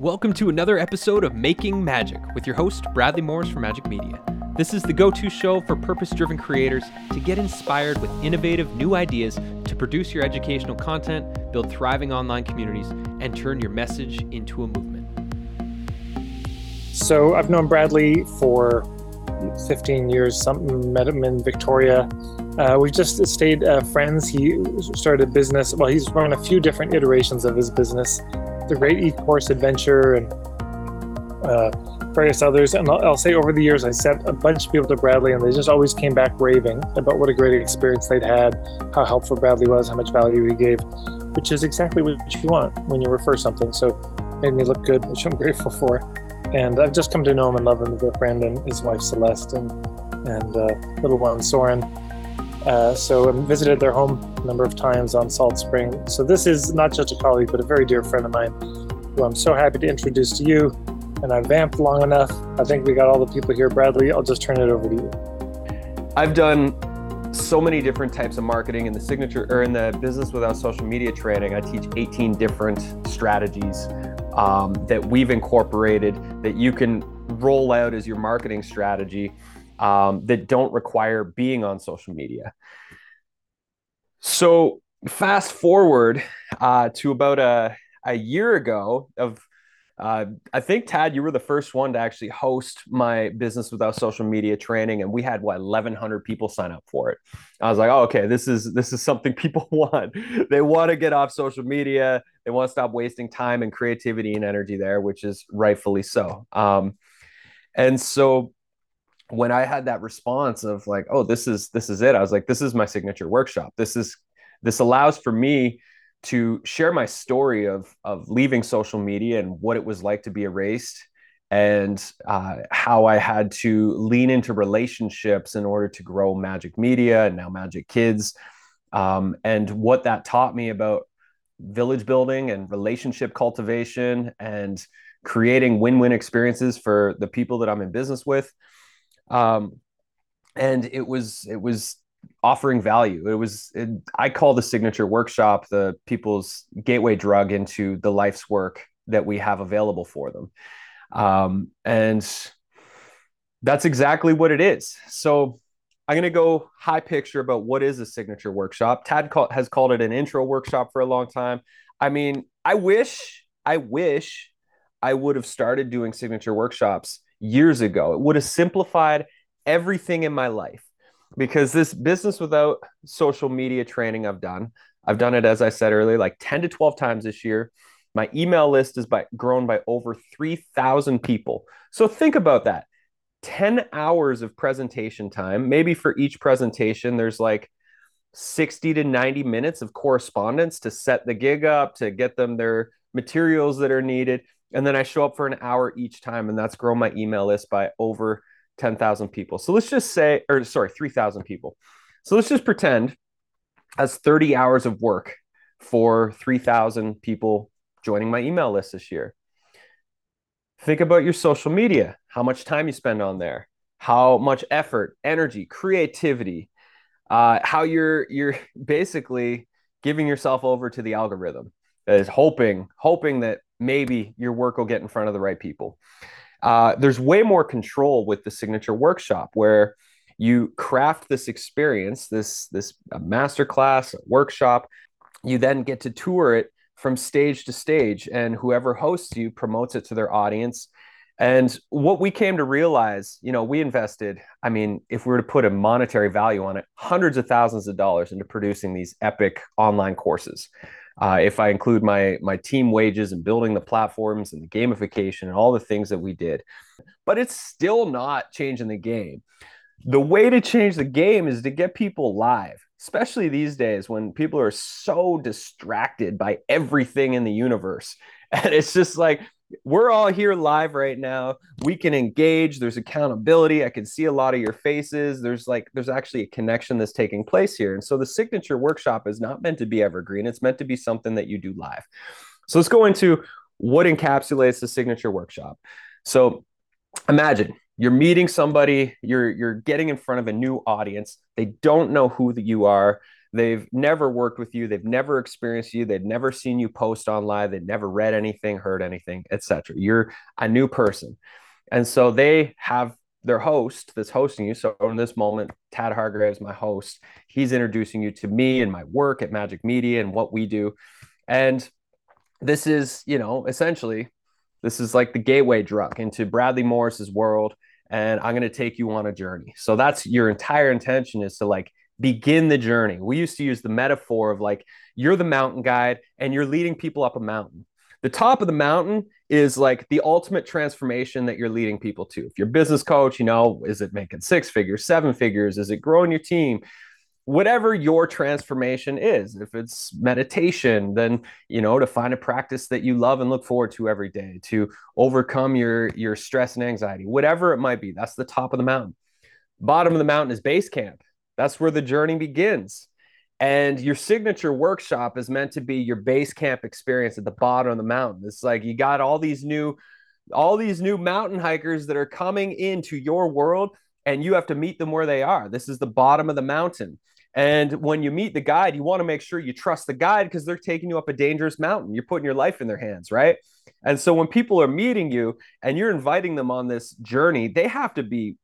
Welcome to another episode of Making Magic with your host, Bradley Morris from Majik Media. This is the go to show for purpose driven creators to get inspired with innovative new ideas to produce your educational content, build thriving online communities, and turn your message into a movement. So I've known Bradley for 15 years, something, met him in Victoria. Uh, we've just stayed uh, friends. He started a business. Well, he's run a few different iterations of his business the Great E-Course Adventure and uh, various others. And I'll, I'll, say over the years, I sent a bunch of people to Bradley, and they just always came back raving about what a great experience they'd had, how helpful Bradley was, how much value he gave, which is exactly what you want when you refer something. So made me look good, which I'm grateful for. And I've just come to know him and love him as a friend and his wife Celeste and and uh, little one Soren. Uh, so I visited their home a number of times on Salt Spring. So this is not just a colleague, but a very dear friend of mine who I'm so happy to introduce to you. And I've vamped long enough. I think we got all the people here. Bradley, I'll just turn it over to you. I've done so many different types of marketing in the signature or in the business without social media training. I teach 18 different strategies um, that we've incorporated that you can roll out as your marketing strategy um, that don't require being on social media. So fast forward uh, to about a, a year ago of uh, I think Tad, you were the first one to actually host my business without social media training, and we had what 1,100 people sign up for it. I was like, oh, okay, this is this is something people want. they want to get off social media. They want to stop wasting time and creativity and energy there, which is rightfully so. Um, and so when I had that response of like, oh, this is this is it, I was like, this is my signature workshop. This is this allows for me to share my story of of leaving social media and what it was like to be erased and uh, how I had to lean into relationships in order to grow Majik Media and now Majik Kids, um, and what that taught me about village building and relationship cultivation and creating win-win experiences for the people that I'm in business with um, and it was it was offering value. It was it, I call the signature workshop the people's gateway drug into the life's work that we have available for them, um, and that's exactly what it is. So. I'm going to go high picture about what is a signature workshop. Tad call, has called it an intro workshop for a long time. I mean, I wish, I wish I would have started doing signature workshops years ago. It would have simplified everything in my life because this business without social media training I've done, I've done it as I said earlier, like 10 to 12 times this year. My email list is by grown by over 3,000 people. So think about that. 10 hours of presentation time. Maybe for each presentation, there's like 60 to 90 minutes of correspondence to set the gig up, to get them their materials that are needed and then I show up for an hour each time, and that's grown my email list by over 10,000 people. So let's just say, or sorry, 3,000 people. So let's just pretend as 30 hours of work for 3,000 people joining my email list this year. Think about your social media, how much time you spend on there, how much effort, energy, creativity, uh, how you're you're basically giving yourself over to the algorithm that is hoping hoping that maybe your work will get in front of the right people. Uh, there's way more control with the signature workshop where you craft this experience, this this masterclass workshop. You then get to tour it from stage to stage, and whoever hosts you promotes it to their audience. And what we came to realize, you know, we invested, I mean, if we were to put a monetary value on it, hundreds of thousands of dollars into producing these epic online courses. Uh, if I include my my team wages and building the platforms and the gamification and all the things that we did, but it's still not changing the game. The way to change the game is to get people live, especially these days when people are so distracted by everything in the universe. And it's just like we're all here live right now. We can engage. There's accountability. I can see a lot of your faces. There's like, there's actually a connection that's taking place here. And so the signature workshop is not meant to be evergreen. It's meant to be something that you do live. So let's go into what encapsulates the signature workshop. So imagine you're meeting somebody, you're, you're getting in front of a new audience. They don't know who you are. They've never worked with you. They've never experienced you. They've never seen you post online. They've never read anything, heard anything, etc. You're a new person. And so they have their host that's hosting you. So in this moment, Tad Hargraves, my host, he's introducing you to me and my work at Majik Media and what we do. And this is, you know, essentially, this is like the gateway drug into Bradley Morris's world. And I'm going to take you on a journey. So that's your entire intention is to like begin the journey. We used to use the metaphor of like, you're the mountain guide and you're leading people up a mountain. The top of the mountain is like the ultimate transformation that you're leading people to. If you're business coach, you know, is it making six figures, seven figures? Is it growing your team? Whatever your transformation is, if it's meditation, then you know to find a practice that you love and look forward to every day to overcome your your stress and anxiety, whatever it might be. That's the top of the mountain. Bottom of the mountain is base camp. That's where the journey begins. And your signature workshop is meant to be your base camp experience at the bottom of the mountain. It's like you got all these new all these new mountain hikers that are coming into your world and you have to meet them where they are. This is the bottom of the mountain. And when you meet the guide, you want to make sure you trust the guide because they're taking you up a dangerous mountain. You're putting your life in their hands, right? And so when people are meeting you and you're inviting them on this journey, they have to be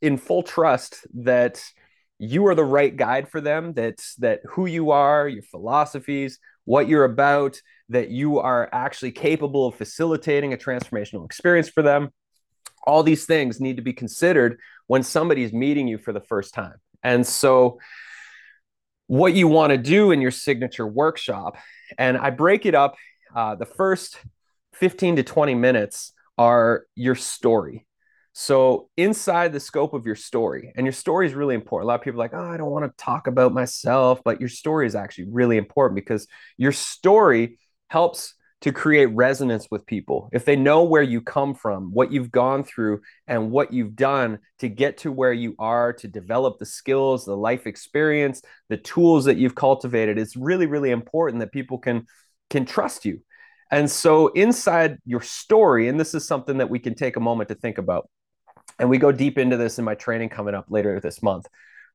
in full trust that you are the right guide for them that that who you are your philosophies what you're about that you are actually capable of facilitating a transformational experience for them. All these things need to be considered when somebody's meeting you for the first time. And so what you want to do in your signature workshop and i break it up uh, the first 15 to 20 minutes are your story so inside the scope of your story, and your story is really important. A lot of people are like, oh, I don't want to talk about myself, but your story is actually really important because your story helps to create resonance with people. If they know where you come from, what you've gone through, and what you've done to get to where you are, to develop the skills, the life experience, the tools that you've cultivated, it's really, really important that people can can trust you. And so inside your story, and this is something that we can take a moment to think about and we go deep into this in my training coming up later this month.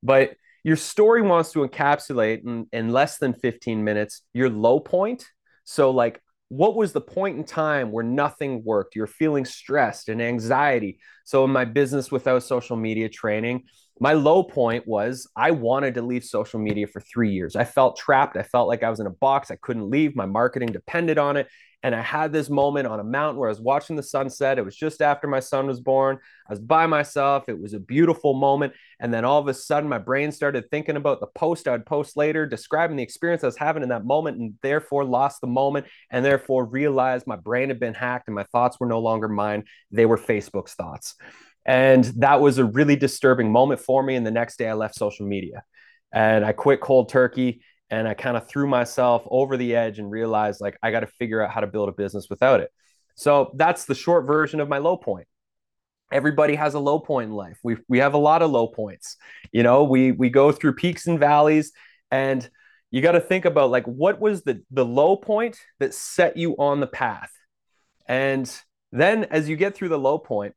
But your story wants to encapsulate in, in less than 15 minutes your low point. So, like, what was the point in time where nothing worked? You're feeling stressed and anxiety. So, in my business without social media training, my low point was I wanted to leave social media for three years. I felt trapped. I felt like I was in a box. I couldn't leave. My marketing depended on it. And I had this moment on a mountain where I was watching the sunset. It was just after my son was born. I was by myself. It was a beautiful moment. And then all of a sudden, my brain started thinking about the post I'd post later, describing the experience I was having in that moment, and therefore lost the moment, and therefore realized my brain had been hacked and my thoughts were no longer mine. They were Facebook's thoughts. And that was a really disturbing moment for me. And the next day, I left social media and I quit cold turkey and I kind of threw myself over the edge and realized like I got to figure out how to build a business without it. So that's the short version of my low point. Everybody has a low point in life. We we have a lot of low points. You know, we we go through peaks and valleys and you got to think about like what was the the low point that set you on the path. And then as you get through the low point,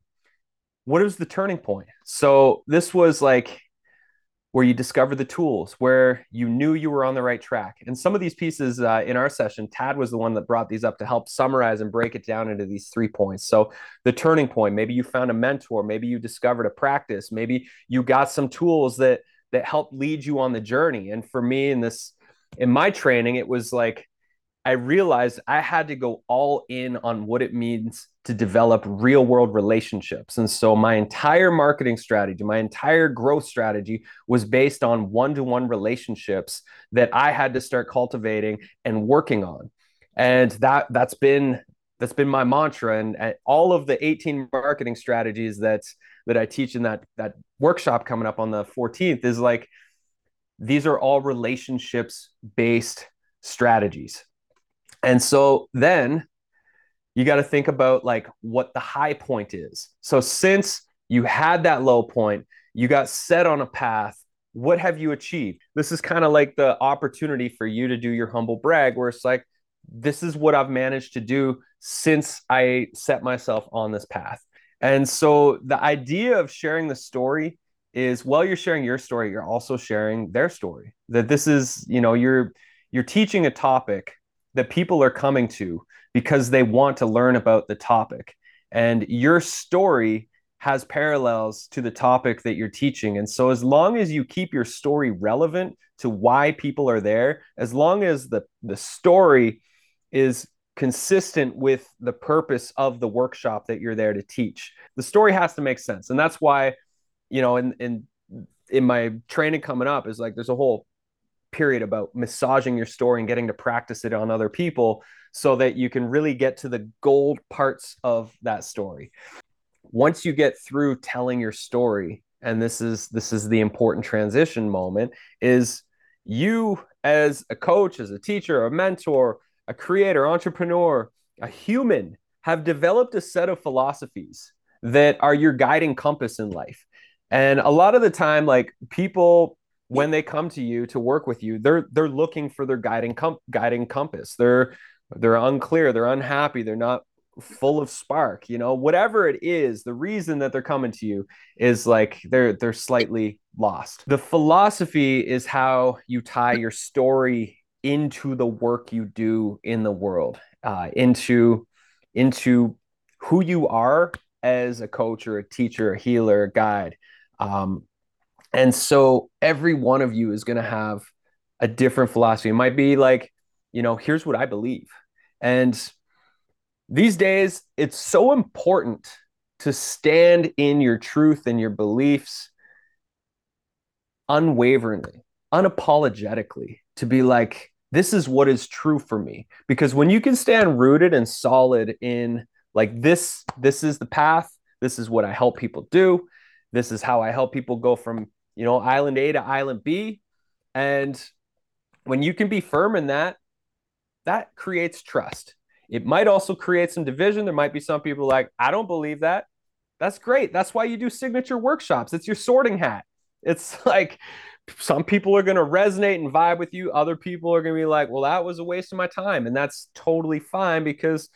what is the turning point? So this was like where you discover the tools, where you knew you were on the right track. And some of these pieces uh, in our session, Tad was the one that brought these up to help summarize and break it down into these three points. So, the turning point, maybe you found a mentor, maybe you discovered a practice, maybe you got some tools that that help lead you on the journey. And for me in this in my training, it was like I realized I had to go all in on what it means to develop real world relationships. And so my entire marketing strategy, my entire growth strategy was based on one to one relationships that I had to start cultivating and working on. And that that's been that's been my mantra and, and all of the 18 marketing strategies that that I teach in that that workshop coming up on the 14th is like these are all relationships based strategies and so then you got to think about like what the high point is. So since you had that low point, you got set on a path. What have you achieved? This is kind of like the opportunity for you to do your humble brag, where it's like, this is what I've managed to do since I set myself on this path. And so the idea of sharing the story is while you're sharing your story, you're also sharing their story. That this is, you know, you're you're teaching a topic that people are coming to because they want to learn about the topic. And your story has parallels to the topic that you're teaching. And so, as long as you keep your story relevant to why people are there, as long as the, the story is consistent with the purpose of the workshop that you're there to teach, the story has to make sense. And that's why, you know, in, in, in my training coming up is like there's a whole period about massaging your story and getting to practice it on other people so that you can really get to the gold parts of that story. Once you get through telling your story and this is this is the important transition moment is you as a coach as a teacher a mentor a creator entrepreneur a human have developed a set of philosophies that are your guiding compass in life. And a lot of the time like people when they come to you to work with you they're they're looking for their guiding com- guiding compass. They're they're unclear they're unhappy they're not full of spark you know? Whatever it is the reason that they're coming to you is like they're they're slightly lost. The philosophy is how you tie your story into the work you do in the world uh, into into who you are as a coach or a teacher a healer a guide. Um, and so every one of you is going to have a different philosophy. It might be like you know here's what i believe. And these days it's so important to stand in your truth and your beliefs unwaveringly unapologetically to be like this is what is true for me. Because when you can stand rooted and solid in like this this is the path this is what i help people do this is how i help people go from you know island a to island b and when you can be firm in that that creates trust it might also create some division. There might be some people like, I don't believe that. That's great. That's why you do signature workshops. It's your sorting hat. It's like some people are going to resonate and vibe with you. Other people are going to be like, well, that was a waste of my time. And that's totally fine because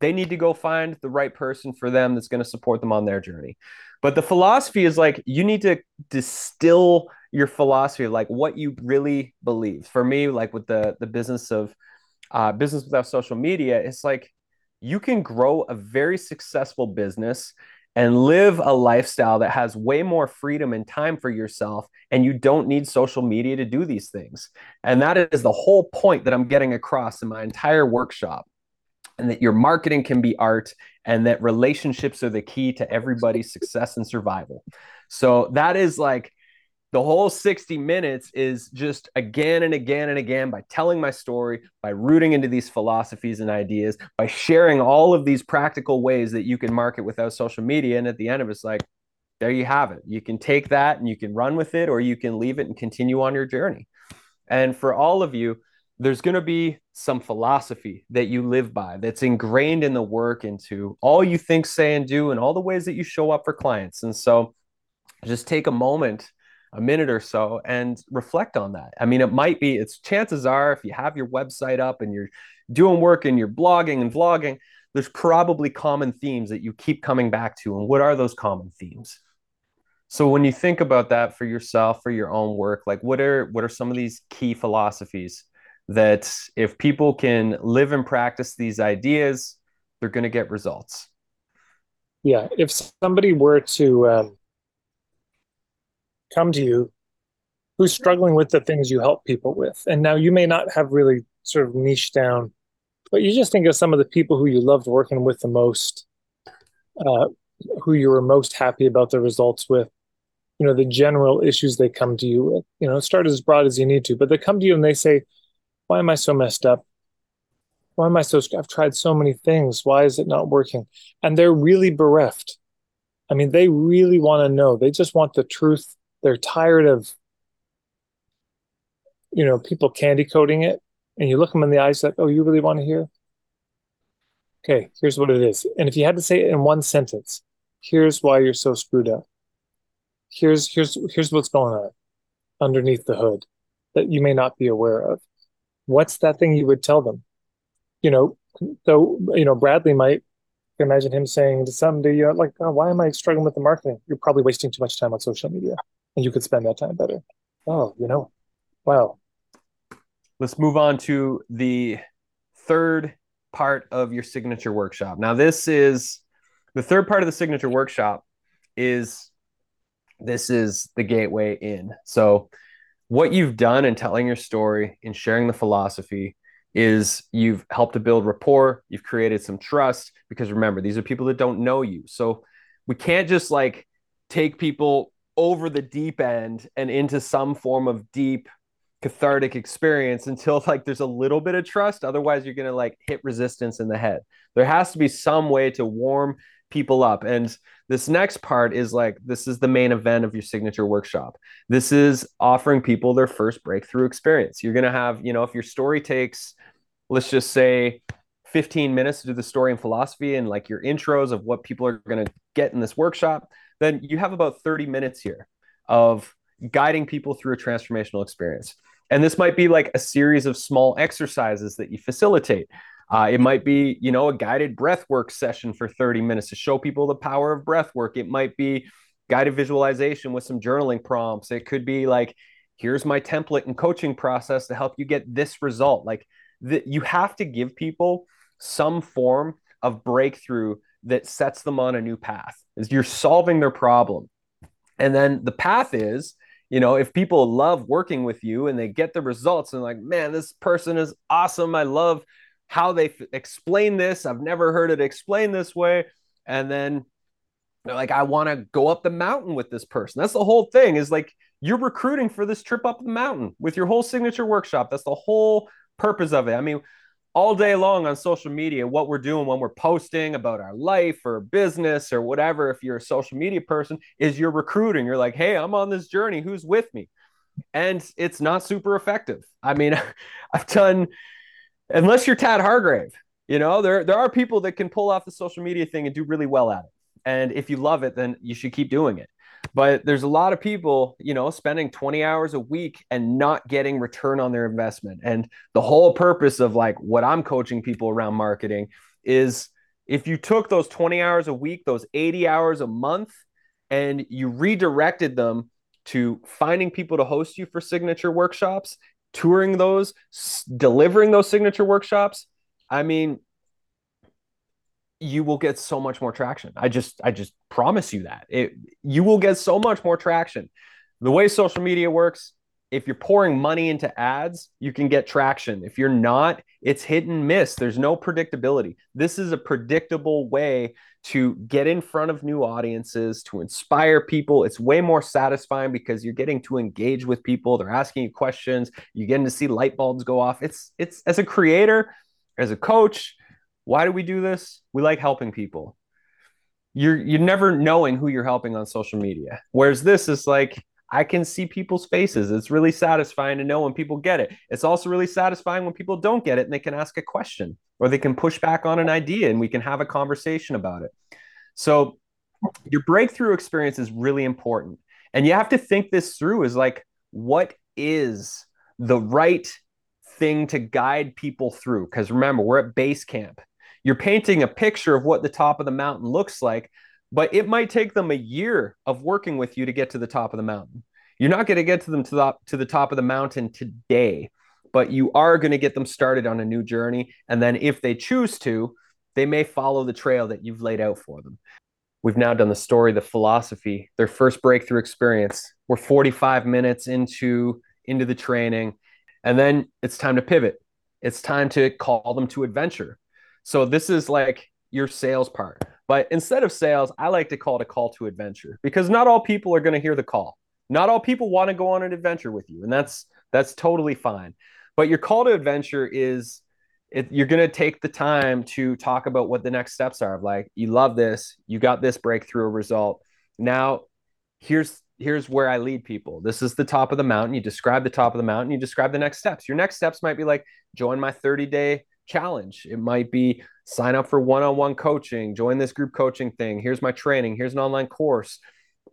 they need to go find the right person for them that's going to support them on their journey. But the philosophy is like, you need to distill your philosophy, like what you really believe. For me, like with the, the business of, uh, business without social media, it's like you can grow a very successful business and live a lifestyle that has way more freedom and time for yourself and you don't need social media to do these things and that is the whole point that i'm getting across in my entire workshop and that your marketing can be art and that relationships are the key to everybody's success and survival so that is like the whole 60 minutes is just again and again and again by telling my story, by rooting into these philosophies and ideas, by sharing all of these practical ways that you can market without social media. And at the end of it's like, there you have it. You can take that and you can run with it, or you can leave it and continue on your journey. And for all of you, there's going to be some philosophy that you live by that's ingrained in the work into all you think, say, and do, and all the ways that you show up for clients. And so just take a moment a minute or so and reflect on that. I mean, it might be, it's chances are if you have your website up and you're doing work and you're blogging and vlogging, there's probably common themes that you keep coming back to. And what are those common themes? So when you think about that for yourself, for your own work, like what are what are some of these key philosophies that if people can live and practice these ideas, they're going to get results? Yeah, if somebody were to um, come to you who's struggling with the things you help people with. And now you may not have really sort of niche down, but you just think of some of the people who you loved working with the most, uh, who you were most happy about the results with, you know, the general issues they come to you with. You know, start as broad as you need to, but they come to you and they say, Why am I so messed up? Why am I so? I've tried so many things. Why is it not working? And they're really bereft. I mean, they really want to know. They just want the truth they're tired of you know people candy coating it and you look them in the eyes like oh you really want to hear okay here's what it is and if you had to say it in one sentence here's why you're so screwed up here's here's here's what's going on underneath the hood that you may not be aware of what's that thing you would tell them you know so you know bradley might imagine him saying to somebody you know, like oh, why am i struggling with the marketing you're probably wasting too much time on social media and you could spend that time better. Oh, you know, wow. Let's move on to the third part of your signature workshop. Now, this is the third part of the signature workshop is this is the gateway in. So, what you've done in telling your story, in sharing the philosophy, is you've helped to build rapport, you've created some trust because remember, these are people that don't know you. So, we can't just like take people over the deep end and into some form of deep cathartic experience until like there's a little bit of trust. Otherwise you're going to like hit resistance in the head. There has to be some way to warm people up. And this next part is like this is the main event of your signature workshop. This is offering people their first breakthrough experience. You're going to have you know if your story takes let's just say 15 minutes to do the story and philosophy and like your intros of what people are going to get in this workshop then you have about 30 minutes here of guiding people through a transformational experience. And this might be like a series of small exercises that you facilitate. Uh, it might be, you know, a guided breath work session for 30 minutes to show people the power of breath work. It might be guided visualization with some journaling prompts. It could be like, here's my template and coaching process to help you get this result. Like, the, you have to give people some form of breakthrough that sets them on a new path. Is you're solving their problem, and then the path is you know, if people love working with you and they get the results and like, man, this person is awesome. I love how they f- explain this. I've never heard it explained this way. And then like, I want to go up the mountain with this person. That's the whole thing is like you're recruiting for this trip up the mountain with your whole signature workshop. That's the whole purpose of it. I mean, all day long on social media what we're doing when we're posting about our life or business or whatever if you're a social media person is you're recruiting you're like hey i'm on this journey who's with me and it's not super effective i mean i've done unless you're tad hargrave you know there, there are people that can pull off the social media thing and do really well at it. And if you love it then you should keep doing it. But there's a lot of people you know spending 20 hours a week and not getting return on their investment. And the whole purpose of like what i'm coaching people around marketing is if you took those 20 hours a week those 80 hours a month and you redirected them to finding people to host you for signature workshops touring those delivering those signature workshops i mean you will get so much more traction. I just I just promise you that. It you will get so much more traction. The way social media works, if you're pouring money into ads, you can get traction. If you're not, it's hit and miss. There's no predictability. This is a predictable way to get in front of new audiences, to inspire people. It's way more satisfying because you're getting to engage with people. They're asking you questions. You're getting to see light bulbs go off. It's it's as a creator, as a coach, why do we do this? We like helping people. You're you're never knowing who you're helping on social media. Whereas this is like I can see people's faces. It's really satisfying to know when people get it. It's also really satisfying when people don't get it and they can ask a question or they can push back on an idea and we can have a conversation about it. So your breakthrough experience is really important. And you have to think this through is like what is the right thing to guide people through? Because remember, we're at base camp you're painting a picture of what the top of the mountain looks like, but it might take them a year of working with you to get to the top of the mountain. You're not going to get to them to the, to the top of the mountain today, but you are going to get them started on a new journey. And then if they choose to, they may follow the trail that you've laid out for them. We've now done the story, the philosophy, their first breakthrough experience. We're 45 minutes into into the training, and then it's time to pivot. It's time to call them to adventure. So this is like your sales part. But instead of sales, I like to call it a call to adventure because not all people are going to hear the call. Not all people want to go on an adventure with you, and that's that's totally fine. But your call to adventure is you're going to take the time to talk about what the next steps are. Of like, you love this, you got this breakthrough result. Now, here's here's where I lead people. This is the top of the mountain. You describe the top of the mountain. You describe the next steps. Your next steps might be like join my 30 day challenge. It might be sign up for one on one coaching, join this group coaching thing. Here's my training. Here's an online course.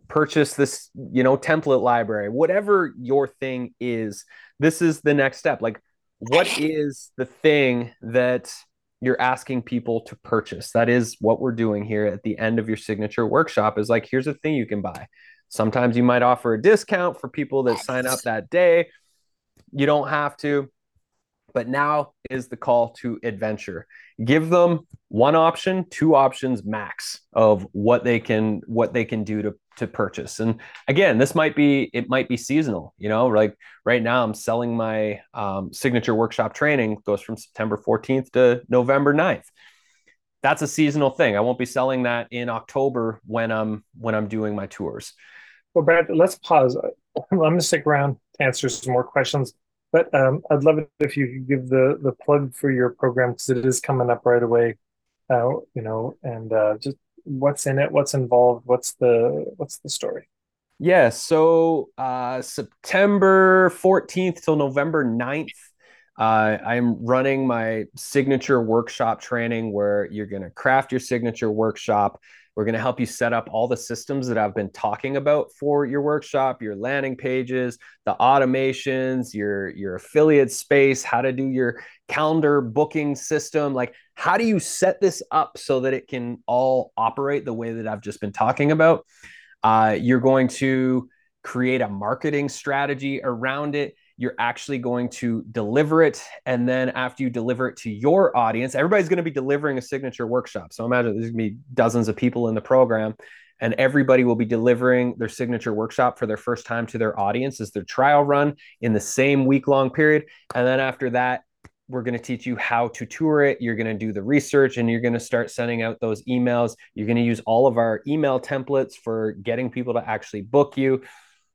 Purchase this, you know, template library, whatever your thing is. This is the next step. Like, what is the thing that you're asking people to purchase? That is what we're doing here at the end of your signature workshop is like, here's a thing you can buy. Sometimes you might offer a discount for people that sign up that day. You don't have to. But now is the call to adventure. Give them one option, two options max of what they can what they can do to to purchase. And again, this might be it might be seasonal. You know, like right now, I'm selling my um, signature workshop training goes from September 14th to November 9th. That's a seasonal thing. I won't be selling that in October when I'm when I'm doing my tours. Well, Brad, let's pause. I'm going to stick around to answer some more questions. But um, I'd love it if you could give the the plug for your program because it is coming up right away. Uh, you know, and uh, just what's in it, what's involved, what's the what's the story? Yeah, so uh, September 14th till November 9th, uh, I'm running my signature workshop training where you're going to craft your signature workshop we're going to help you set up all the systems that I've been talking about for your workshop, your landing pages, the automations, your your affiliate space, how to do your calendar booking system, like how do you set this up so that it can all operate the way that I've just been talking about? Uh, you're going to create a marketing strategy around it you're actually going to deliver it. And then after you deliver it to your audience, everybody's going to be delivering a signature workshop. So imagine there's going to be dozens of people in the program and everybody will be delivering their signature workshop for their first time to their audience as their trial run in the same week long period. And then after that, we're going to teach you how to tour it. You're going to do the research and you're going to start sending out those emails. You're going to use all of our email templates for getting people to actually book you.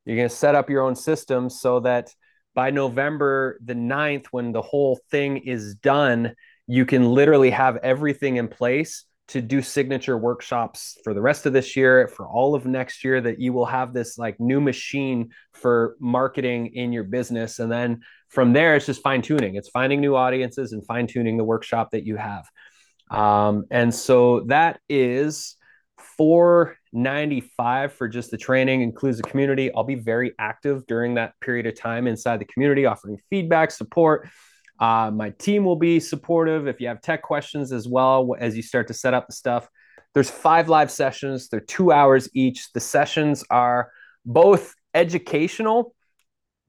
You're going to set up your own system so that by November the 9th, when the whole thing is done, you can literally have everything in place to do signature workshops for the rest of this year, for all of next year, that you will have this like new machine for marketing in your business. And then from there, it's just fine tuning. It's finding new audiences and fine tuning the workshop that you have. Um, and so that is 495 for just the training includes the community. I'll be very active during that period of time inside the community offering feedback support. Uh, my team will be supportive. If you have tech questions as well as you start to set up the stuff there's five live sessions. They're two hours each. The sessions are both educational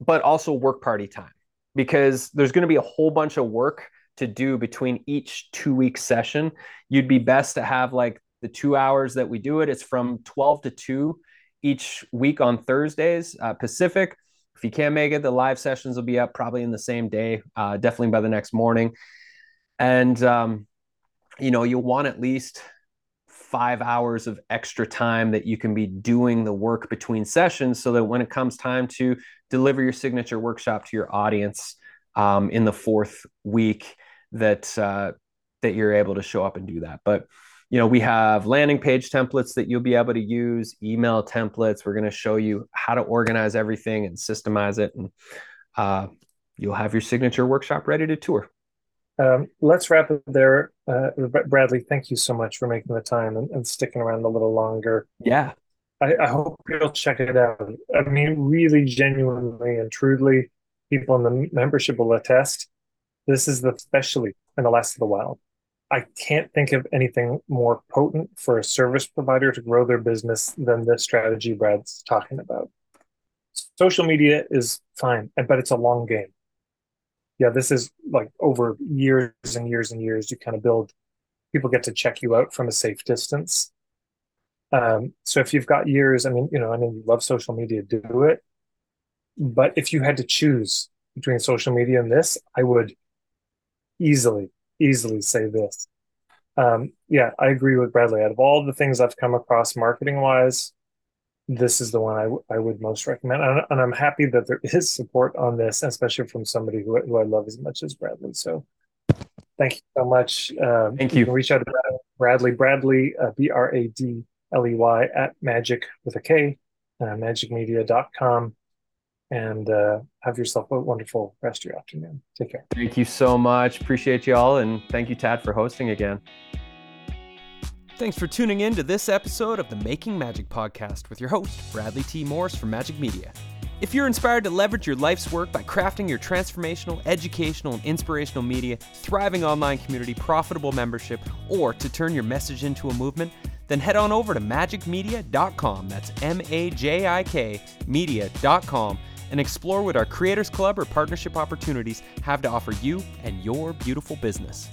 but also work party time because there's going to be a whole bunch of work to do between each two week session. You'd be best to have like the two hours that we do it. It's from 12 to 2 each week on Thursdays, uh, Pacific. If you can't make it, the live sessions will be up probably in the same day, uh, definitely by the next morning. And, um, you know, you'll want at least five hours of extra time that you can be doing the work between sessions so that when it comes time to deliver your signature workshop to your audience um, in the fourth week that uh, that you're able to show up and do that but you know, we have landing page templates that you'll be able to use, email templates. We're going to show you how to organize everything and systemize it. And uh, you'll have your signature workshop ready to tour. Um, let's wrap it there. Uh, Bradley, thank you so much for making the time and, and sticking around a little longer. Yeah. I, I, hope you'll check it out. I mean, really genuinely and truly, people in the membership will attest. This is the especially in the last of the wild. I can't think of anything more potent for a service provider to grow their business than this strategy Brad's talking about. Social media is fine, but it's a long game. Yeah, this is like over years and years and years you kind of build. People get to check you out from a safe distance. Um, so if you've got years, I mean, you know, I mean, you love social media, do it. But if you had to choose between social media and this, I would easily easily say this. Um, yeah, I agree with Bradley. Out of all the things I've come across marketing wise, this is the one I, w- I would most recommend. And, and, I'm happy that there is support on this, especially from somebody who, who I love as much as Bradley. So thank you so much. Um, thank you. you. reach out to Bradley, Bradley, uh, B R A D L E Y, at magic with a K, uh, majikmedia.com and uh, have yourself a wonderful rest of your afternoon. Take care. Thank you so much. Appreciate you all. And thank you, Tad, for hosting again. Thanks for tuning in to this episode of the Making Magic podcast with your host, Bradley T. Morris from Majik Media. If you're inspired to leverage your life's work by crafting your transformational, educational, and inspirational media, thriving online community, profitable membership, or to turn your message into a movement, then head on over to majikmedia.com. That's M A J I K media.com and explore what our Creators Club or partnership opportunities have to offer you and your beautiful business.